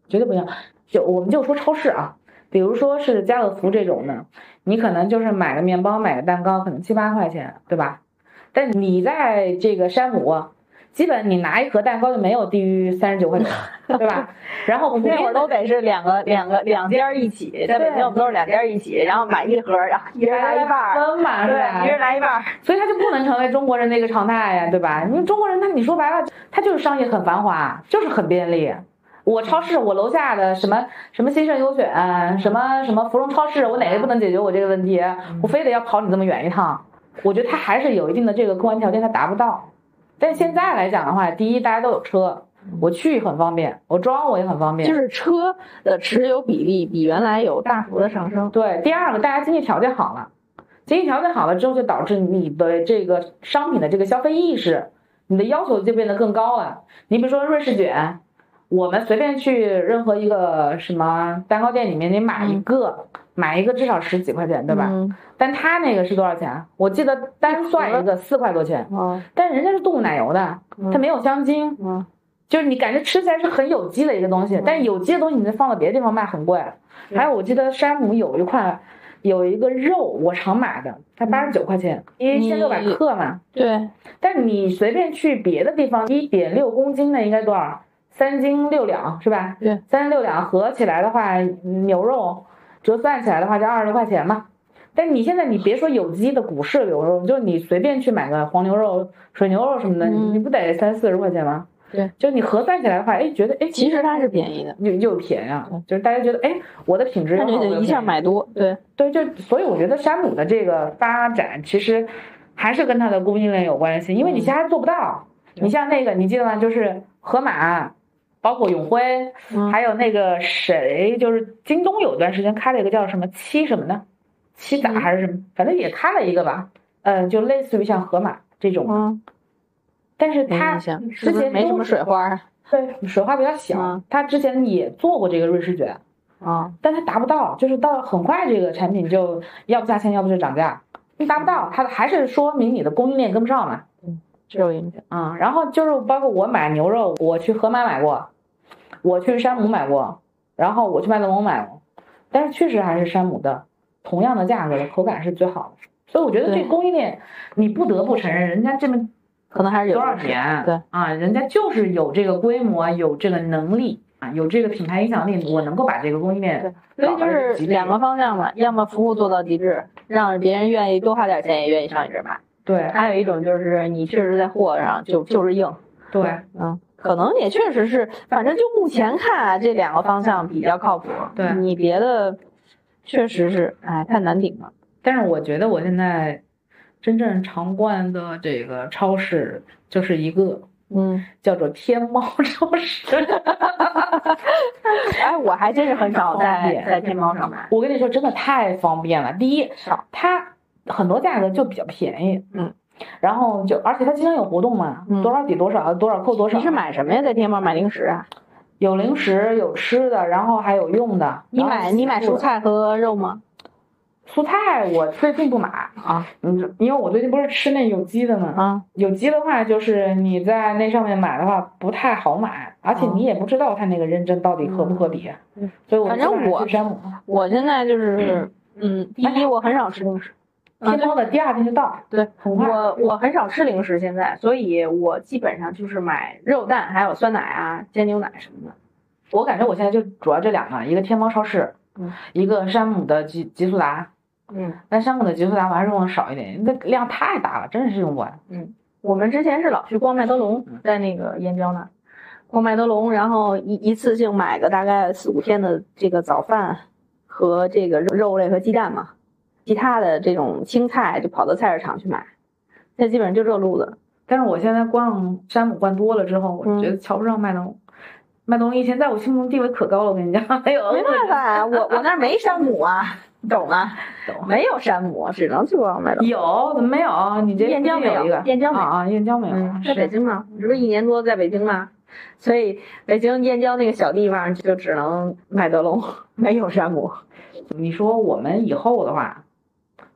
绝对不一样。就我们就说超市啊，比如说是家乐福这种的，你可能就是买个面包、买个蛋糕，可能七八块钱，对吧？但你在这个山姆，基本你拿一盒蛋糕就没有低于三十九块钱，对吧？然后普那会儿都得是两个两个两家一起，在北京我们都是两家一起，然后买一盒，然后一人来一半儿，分嘛，对，一人来一半儿。所以它就不能成为中国人的一个常态呀，对吧？因为中国人他你说白了，他就是商业很繁华，就是很便利。我超市，我楼下的什么什么新盛优选，什么什么芙蓉超市，我哪个不能解决我这个问题？我非得要跑你这么远一趟？我觉得他还是有一定的这个客观条件，他达不到。但现在来讲的话，第一大家都有车，我去很方便，我装我也很方便。就是车的持有比例比原来有大幅的上升。对，第二个，大家经济条件好了，经济条件好了之后，就导致你的这个商品的这个消费意识，你的要求就变得更高了。你比如说瑞士卷，我们随便去任何一个什么蛋糕店里面，你买一个，买一个至少十几块钱，对吧？嗯但他那个是多少钱？我记得单算一个四块多钱，嗯但人家是动物奶油的，它没有香精，嗯就是你感觉吃起来是很有机的一个东西，但是有机的东西你再放到别的地方卖很贵。还有我记得山姆有一块有一个肉，我常买的，它八十九块钱，一千六百克嘛。对，但你随便去别的地方，一点六公斤的应该多少？三斤六两是吧？对，三斤六两合起来的话，牛肉折算起来的话就二十多块钱嘛。但你现在你别说有机的古式牛肉，就你随便去买个黄牛肉、水牛肉什么的，嗯你不得三四十块钱吗？对，就你核算起来的话，哎，觉得哎，其实它是便宜的，又又便宜啊，就是大家觉得哎，我的品质好，一下买多。对，对，就所以我觉得山姆的这个发展其实还是跟它的供应链有关系，因为你其他做不到。你像那个，你记得吗？就是盒马，包括永辉，嗯还有那个谁，就是京东有段时间开了一个叫什么七什么的，七仔还是什么，反正也开了一个吧。嗯，就类似于像盒马这种，嗯，但是没它，之前没什么水花对水花比较小嗯，它之前也做过这个瑞士卷，啊？但它达不到，就是到很快这个产品就要不下线，要不就涨价，你达不到，它还是说明你的供应链跟不上嘛。是有影响。啊、然后就是包括我买牛肉，我去盒马买过，我去山姆买过，然后我去麦德龙买过，但是确实还是山姆的同样的价格的口感是最好的。所以我觉得这供应链，你不得不承认，人家这么可能还是有多少年，对啊，人家就是有这个规模，有这个能力啊，有这个品牌影响力，我能够把这个供应链所以就是两个方向嘛，要么服务做到极致，让别人愿意多花点钱也愿意上你这儿买。对还有一种就是你确实在货上就就是硬，对，嗯，可能也确实是，反正就目前看啊，这两个方向比较靠谱。对你别的确实是，哎，太难顶了。但是我觉得我现在真正常逛的这个超市就是一个嗯，叫做天猫超市。哎，我还真是很少在 在天猫上买。我跟你说，真的太方便了。第一，它很多价格就比较便宜，嗯，然后就而且它经常有活动嘛，嗯多少抵多少，多少扣多少。你是买什么呀？在天猫买零食啊？有零食，有吃的，然后还有用的。你买你买蔬菜和肉吗？蔬菜我最近不买啊，嗯，因为我最近不是吃那有机的嘛。啊，有机的话，就是你在那上面买的话不太好买，而且你也不知道它那个认证到底合不合理，嗯所以我反正我我现在就是，嗯，第一我很少吃零食。天猫的第二天就到，对，很快。我我很少吃零食现在，所以我基本上就是买肉蛋，还有酸奶啊、煎牛奶什么的。我感觉我现在就主要这两个，一个天猫超市，嗯，一个山姆的极极速达。嗯但山姆的极速达我还是用的少一点，那量太大了，真是用不完。嗯，我们之前是老去逛麦德龙，在那个燕郊那儿逛麦德龙，然后一一次性买个大概四五天的这个早饭和这个肉肉类和鸡蛋嘛，其他的这种青菜就跑到菜市场去买，现在基本上就这路子。但是我现在逛山姆逛多了之后，我嗯觉得瞧不上麦德龙。麦德龙以前在我心中地位可高了，我跟你讲，没有没办法啊，我我那儿没山姆啊，你懂吗？懂没有山姆，只能去逛麦德龙。有怎么没有？你这燕郊没有有一个燕郊没有燕郊没有，嗯，在北京嘛，你这不是一年多在北京吗，所以北京燕郊那个小地方就只能麦德龙，没有山姆。你说我们以后的话，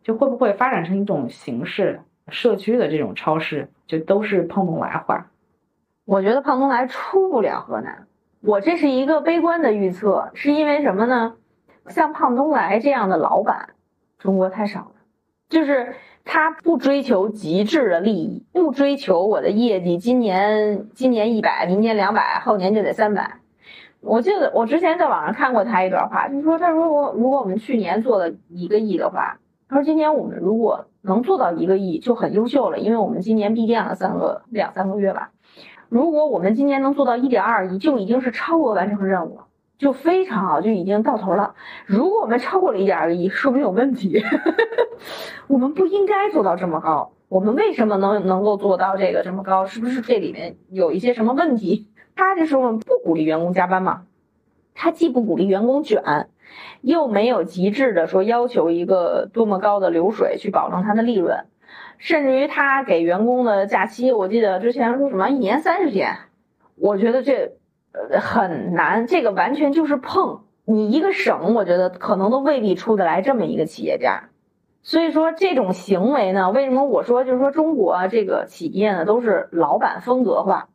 就会不会发展成一种形式，社区的这种超市就都是胖东来化？我觉得胖东来出不了河南，我这是一个悲观的预测，是因为什么呢？像胖东来这样的老板，中国太少了，就是他不追求极致的利益，不追求我的业绩，今年今年一百，明年两百，后年就得三百。我记得我之前在网上看过他一段话，就是说，他说我如果我们去年做了一个亿的话，他说今年我们如果能做到一个亿就很优秀了，因为我们今年闭店了三个两三个月吧。如果我们今年能做到一点二亿，就已经是超额完成任务了，就非常好，就已经到头了。如果我们超过了一点二亿，说明有问题，我们不应该做到这么高。我们为什么能能够做到这个这么高？是不是这里面有一些什么问题？他这时候不鼓励员工加班嘛？他既不鼓励员工卷，又没有极致的说要求一个多么高的流水去保证他的利润。甚至于他给员工的假期，我记得之前说什么一年三十天，我觉得这呃很难，这个完全就是碰你一个省，我觉得可能都未必出得来这么一个企业家。所以说这种行为呢，为什么我说就是说中国这个企业呢都是老板风格化，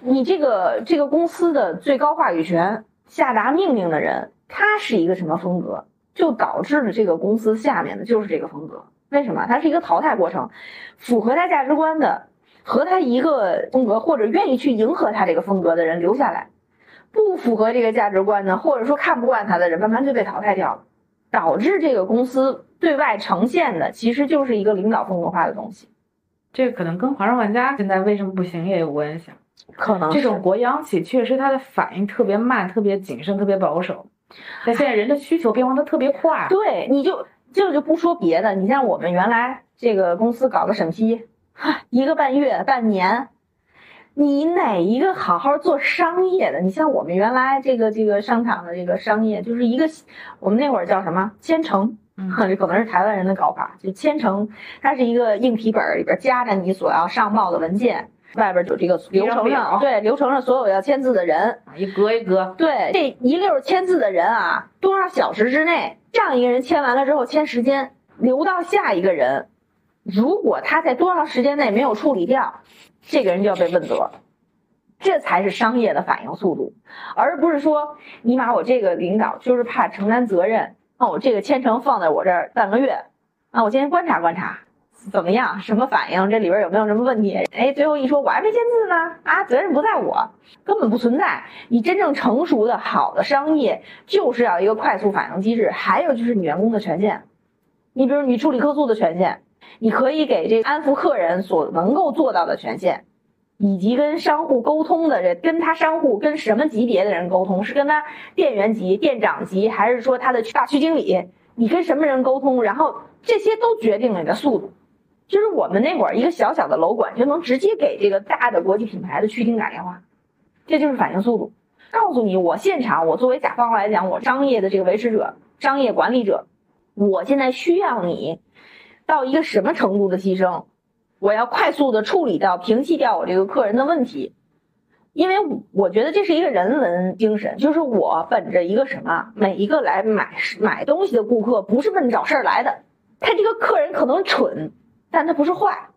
你这个这个公司的最高话语权下达命令的人，他是一个什么风格，就导致了这个公司下面的就是这个风格。为什么？它是一个淘汰过程，符合他价值观的，和他一个风格或者愿意去迎合他这个风格的人留下来，不符合这个价值观的，或者说看不惯他的人，慢慢就被淘汰掉了，导致这个公司对外呈现的其实就是一个领导风格化的东西。这个可能跟华润万家现在为什么不行也有关系。可能这种国央企确实它的反应特别慢、特别谨慎、特别保守，但现在人的需求变化的特别快。对，你就这就不说别的，你像我们原来这个公司搞个审批，一个半月、半年，你哪一个好好做商业的？你像我们原来这个这个商场的这个商业，就是一个我们那会儿叫什么千城，嗯 这可能是台湾人的搞法，就千城，它是一个硬皮本儿里边夹着你所要上报的文件，外边有这个流程上对流程上所有要签字的人，一格一格，对，这一溜儿签字的人啊，多少小时之内，上一个人签完了之后签时间，留到下一个人，如果他在多长时间内没有处理掉，这个人就要被问责。这才是商业的反应速度，而不是说尼玛我这个领导就是怕承担责任，那我这个签呈放在我这儿半个月，啊，我今天观察观察，怎么样，什么反应，这里边有没有什么问题？哎，最后一说我还没签字呢，啊，责任不在我，根本不存在。你真正成熟的好的商业，就是要一个快速反应机制，还有就是你员工的权限。你比如你处理客诉的权限，你可以给这安抚客人所能够做到的权限，以及跟商户沟通的人，跟他商户跟什么级别的人沟通，是跟他店员级、店长级，还是说他的大区经理？你跟什么人沟通？然后这些都决定了你的速度。就是我们那会儿一个小小的楼管就能直接给这个大的国际品牌的区经打电话，这就是反应速度。告诉你，我现场，我作为甲方来讲，我商业的这个维持者、商业管理者，我现在需要你到一个什么程度的牺牲？我要快速的处理掉、平息掉我这个客人的问题，因为我觉得这是一个人文精神，就是我本着一个什么，每一个来买买东西的顾客不是奔着找事儿来的，他这个客人可能蠢，但他不是坏，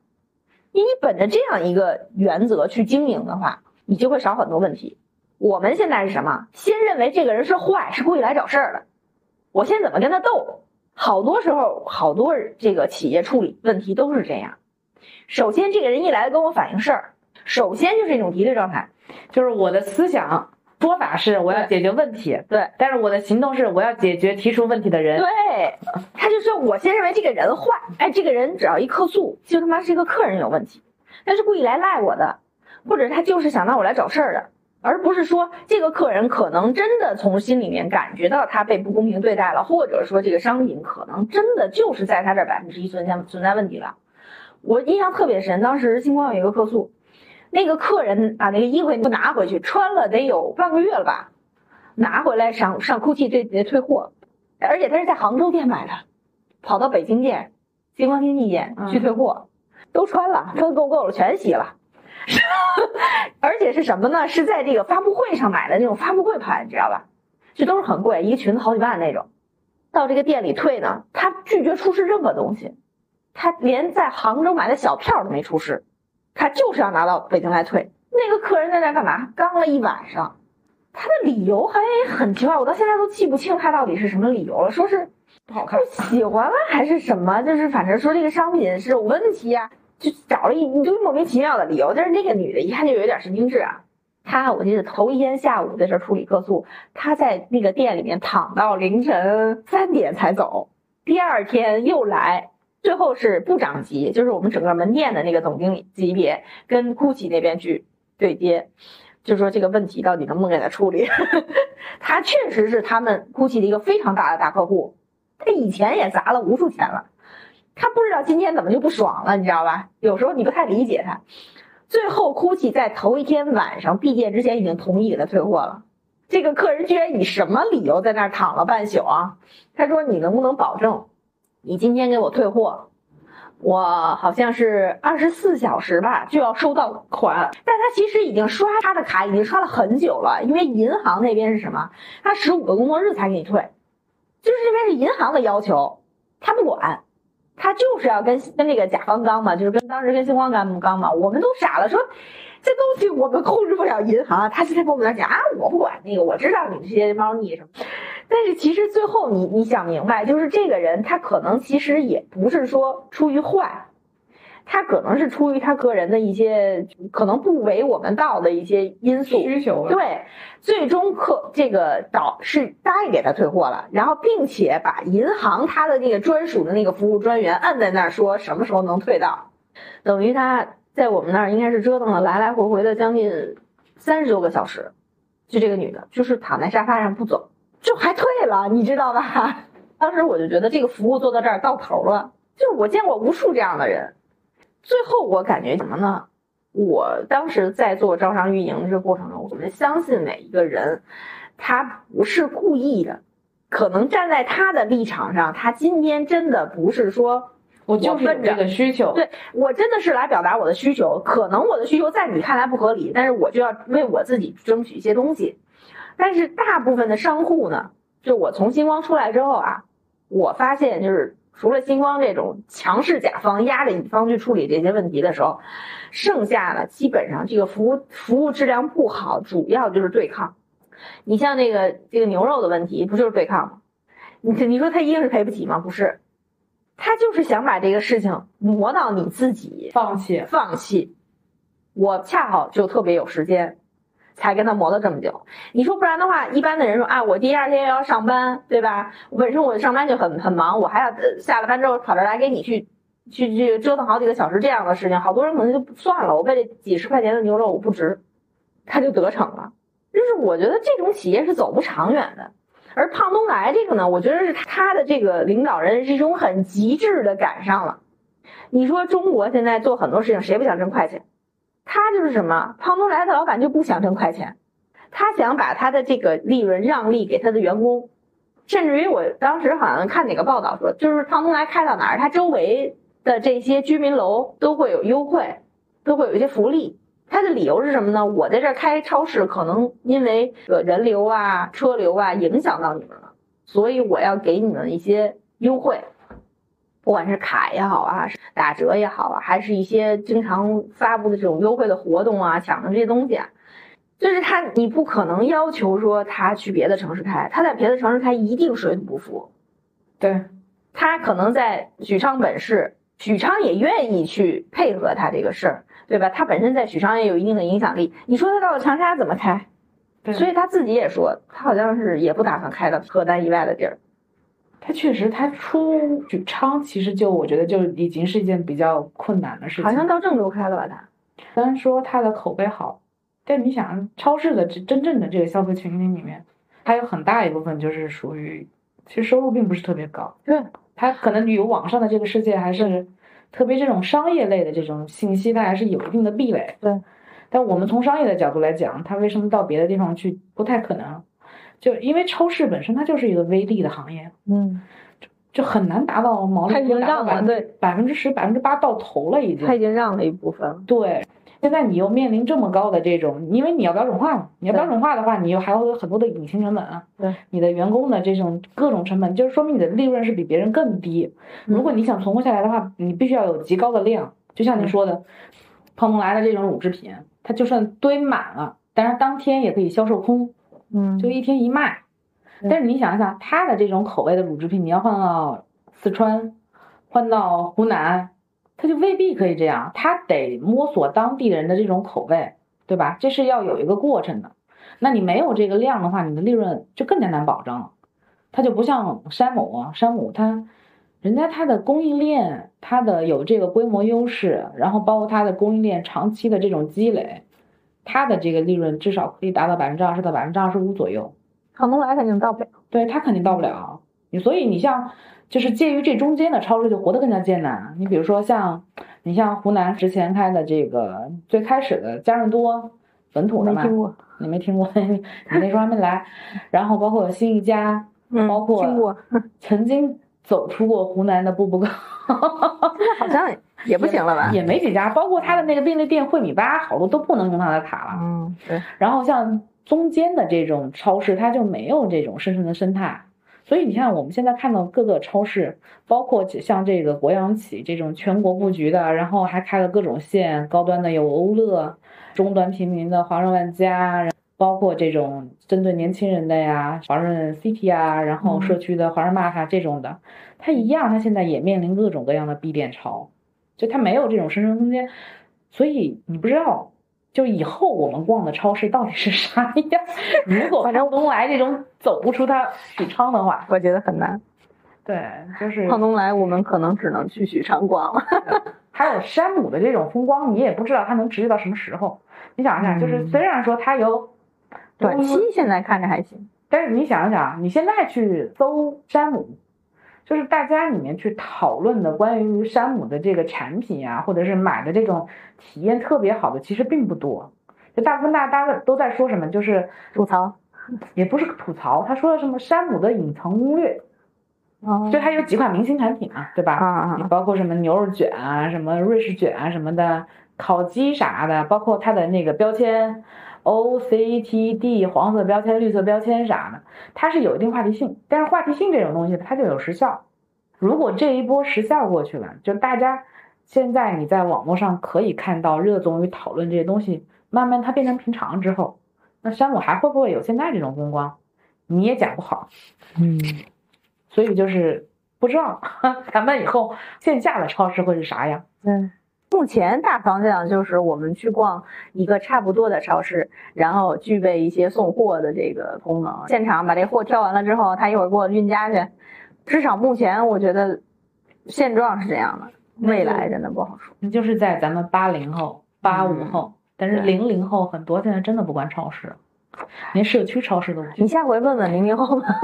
因为你本着这样一个原则去经营的话，你就会少很多问题。我们现在是什么？先认为这个人是坏，是故意来找事儿的。我先怎么跟他斗？好多时候，好多这个企业处理问题都是这样。首先，这个人一来跟我反映事儿，首先就是一种敌对状态，就是我的思想说法是我要解决问题，对，但是我的行动是我要解决提出问题的人。对，他就说我先认为这个人坏，哎，这个人只要一客诉，就他妈是一个客人有问题，他是故意来赖我的，或者他就是想让我来找事儿的。而不是说这个客人可能真的从心里面感觉到他被不公平对待了，或者说这个商品可能真的就是在他这百分之一存在存在问题了。我印象特别深，当时星光有一个客诉，那个客人把那个衣服不拿回去，穿了得有半个月了吧，拿回来上上 GUCCI 退退货，而且他是在杭州店买的，跑到北京店、星光天地店去退货，都穿了，穿够够了，全洗了。而且是什么呢？是在这个发布会上买的那种发布会牌，你知道吧？这都是很贵，一个裙子好几万那种。到这个店里退呢，他拒绝出示任何东西，他连在杭州买的小票都没出示，他就是要拿到北京来退。那个客人在那干嘛？刚了一晚上，他的理由还很奇怪，我到现在都记不清他到底是什么理由了。说是不好看，不喜欢了还是什么？就是反正说这个商品是有问题啊。就找了一一堆莫名其妙的理由，但是那个女的一看就有点神经质啊。她我记得头一天下午在这处理客诉，她在那个店里面躺到凌晨三点才走。第二天又来，最后是部长级，就是我们整个门店的那个总经理级别，跟 GUCCI 那边去对接，就说这个问题到底能不能给他处理。他确实是他们 GUCCI 的一个非常大的大客户，他以前也砸了无数钱了。他不知道今天怎么就不爽了，你知道吧？有时候你不太理解他。最后，GUCCI 在头一天晚上闭店之前已经同意给他退货了。这个客人居然以什么理由在那儿躺了半宿啊？他说：“你能不能保证，你今天给我退货？我好像是二十四小时吧就要收到款。但他其实已经刷他的卡，已经刷了很久了。因为银行那边是什么？他十五个工作日才给你退，就是这边是银行的要求，他不管。”他就是要跟跟那个甲方刚嘛，就是跟当时跟星光干部刚嘛，我们都傻了，说这东西我们控制不了银行。他现在跟我们讲啊，我不管那个，我知道你这些猫腻什么。但是其实最后你你想明白，就是这个人他可能其实也不是说出于坏。他可能是出于他个人的一些可能不为我们道的一些因素需求，对，最终客这个导是答应给他退货了，然后并且把银行他的那个专属的那个服务专员按在那儿说什么时候能退到，等于他在我们那儿应该是折腾了来来回回的将近三十多个小时，就这个女的，就是躺在沙发上不走，就还退了，你知道吧？当时我就觉得这个服务做到这儿到头了，就是我见过无数这样的人。最后我感觉什么呢？我当时在做招商运营这个过程中，我们相信每一个人，他不是故意的，可能站在他的立场上，他今天真的不是说我就是这个需求，对我真的是来表达我的需求，可能我的需求在你看来不合理，但是我就要为我自己争取一些东西。但是大部分的商户呢，就我从星光出来之后啊，我发现就是。除了星光这种强势甲方压着乙方去处理这些问题的时候，剩下的基本上这个服务服务质量不好，主要就是对抗。你像那个这个牛肉的问题，不就是对抗吗？你你说他一定是赔不起吗？不是，他就是想把这个事情磨到你自己放弃放弃。我恰好就特别有时间。才跟他磨了这么久。你说不然的话，一般的人说啊，我第二天又要上班，对吧？本身我上班就很很忙，我还要下了班之后跑这来给你去去去折腾好几个小时这样的事情，好多人可能就算了，我为了几十块钱的牛肉我不值，他就得逞了。就是我觉得这种企业是走不长远的。而胖东来这个呢，我觉得是他的这个领导人是一种很极致的赶上了。你说中国现在做很多事情，谁不想挣快钱？他就是什么？胖东来的老板就不想挣快钱，他想把他的这个利润让利给他的员工，甚至于我当时好像看哪个报道说，就是胖东来开到哪儿，他周围的这些居民楼都会有优惠，都会有一些福利。他的理由是什么呢？我在这儿开超市，可能因为呃人流啊、车流啊影响到你们了，所以我要给你们一些优惠，不管是卡也好啊，打折也好啊，还是一些经常发布的这种优惠的活动啊，抢的这些东西啊，就是他，你不可能要求说他去别的城市开，他在别的城市开一定水土不服，对，他可能在许昌本市，许昌也愿意去配合他这个事儿。对吧？他本身在许昌也有一定的影响力。你说他到了长沙怎么开？所以他自己也说，他好像是也不打算开到河南以外的地儿。他确实，他出许昌其实就我觉得就已经是一件比较困难的事情。好像到郑州开了吧？他虽然说他的口碑好，但你想，超市的真正的这个消费群体里面，还有很大一部分就是属于其实收入并不是特别高。对，他可能有网上的这个世界还是。特别这种商业类的这种信息，它还是有一定的壁垒。对，但我们从商业的角度来讲，他为什么到别的地方去不太可能？就因为超市本身它就是一个微利的行业，嗯，就就很难达到毛利，已经让了，对，百分之十、百分之八到头了已经，它已经让了一部分，对。现在你又面临这么高的这种，因为你要标准化嘛，你要标准化的话，你又还有很多的隐形成本啊。对，你的员工的这种各种成本，就是说明你的利润是比别人更低。如果你想存活下来的话，你必须要有极高的量。就像你说的，胖东来的这种乳制品，它就算堆满了，但是当天也可以销售空，嗯，就一天一卖。但是你想想，它的这种口味的乳制品，你要换到四川，换到湖南。他就未必可以这样，他得摸索当地人的这种口味，对吧？这是要有一个过程的。那你没有这个量的话，你的利润就更加难保证了。它就不像山姆，山姆它，人家它的供应链，它的有这个规模优势，然后包括它的供应链长期的这种积累，它的这个利润至少可以达到百分之二十到百分之二十五左右。康东来肯定到不了，对他肯定到不了。你所以你像。就是介于这中间的超市就活得更加艰难。你比如说像，你像湖南之前开的这个最开始的家润多本土的嘛，你没听过？你那时候还没来。然后包括新一家，包括曾经走出过湖南的步步高，现在好像 也不行了吧？也没几家。包括他的那个便利店惠米吧，好多都不能用他的卡了。嗯，对。然后像中间的这种超市，它就没有这种深深的生态。所以你看，我们现在看到各个超市，包括像这个国央企这种全国布局的，然后还开了各种线，高端的有欧乐，中端平民的华润万家，包括这种针对年轻人的呀，华润 City 啊，然后社区的华润 Mart 这种的，它一样，它现在也面临各种各样的闭店潮，就它没有这种生存空间，所以你不知道。就以后我们逛的超市到底是啥样？如果胖东来这种走不出他许昌的话，我觉得很难。对，就是胖东来，我们可能只能去许昌逛了。还有山姆的这种风光，你也不知道它能持续到什么时候。你想一想，就是虽然说它有短期，现在看着还行，但是你想一想，你现在去搜山姆。就是大家里面去讨论的关于山姆的这个产品啊，或者是买的这种体验特别好的，其实并不多。就大部分大家都在说什么，就是吐槽，也不是吐槽，他说的什么山姆的隐藏攻略，哦，就它有几款明星产品嘛，对吧？啊啊，包括什么牛肉卷啊，什么瑞士卷啊，什么的烤鸡啥的，包括它的那个标签。O C T D 黄色标签、绿色标签啥的，它是有一定话题性，但是话题性这种东西它就有时效。如果这一波时效过去了，就大家现在你在网络上可以看到热衷于讨论这些东西，慢慢它变成平常之后，那山姆还会不会有现在这种风光？你也讲不好。嗯，所以就是不知道 咱们以后线下的超市会是啥样。嗯，目前大方向就是我们去逛一个差不多的超市，然后具备一些送货的这个功能，现场把这货挑完了之后，他一会儿给我运家去。至少目前我觉得现状是这样的，未来真的不好说。那就是在咱们八零后、八五后，但是零零后很多现在真的不逛超市，连社区超市都不去。你下回问问零零后吧。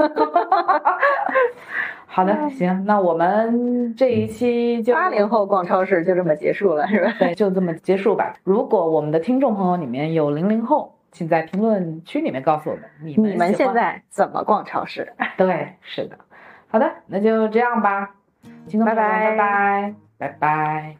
好的，行，那我们这一期就八零后逛超市就这么结束了，是吧？对，就这么结束吧。如果我们的听众朋友里面有零零后，请在评论区里面告诉我们你们你们现在怎么逛超市？对，是的。好的，那就这样吧。听众朋友们，拜拜，拜拜。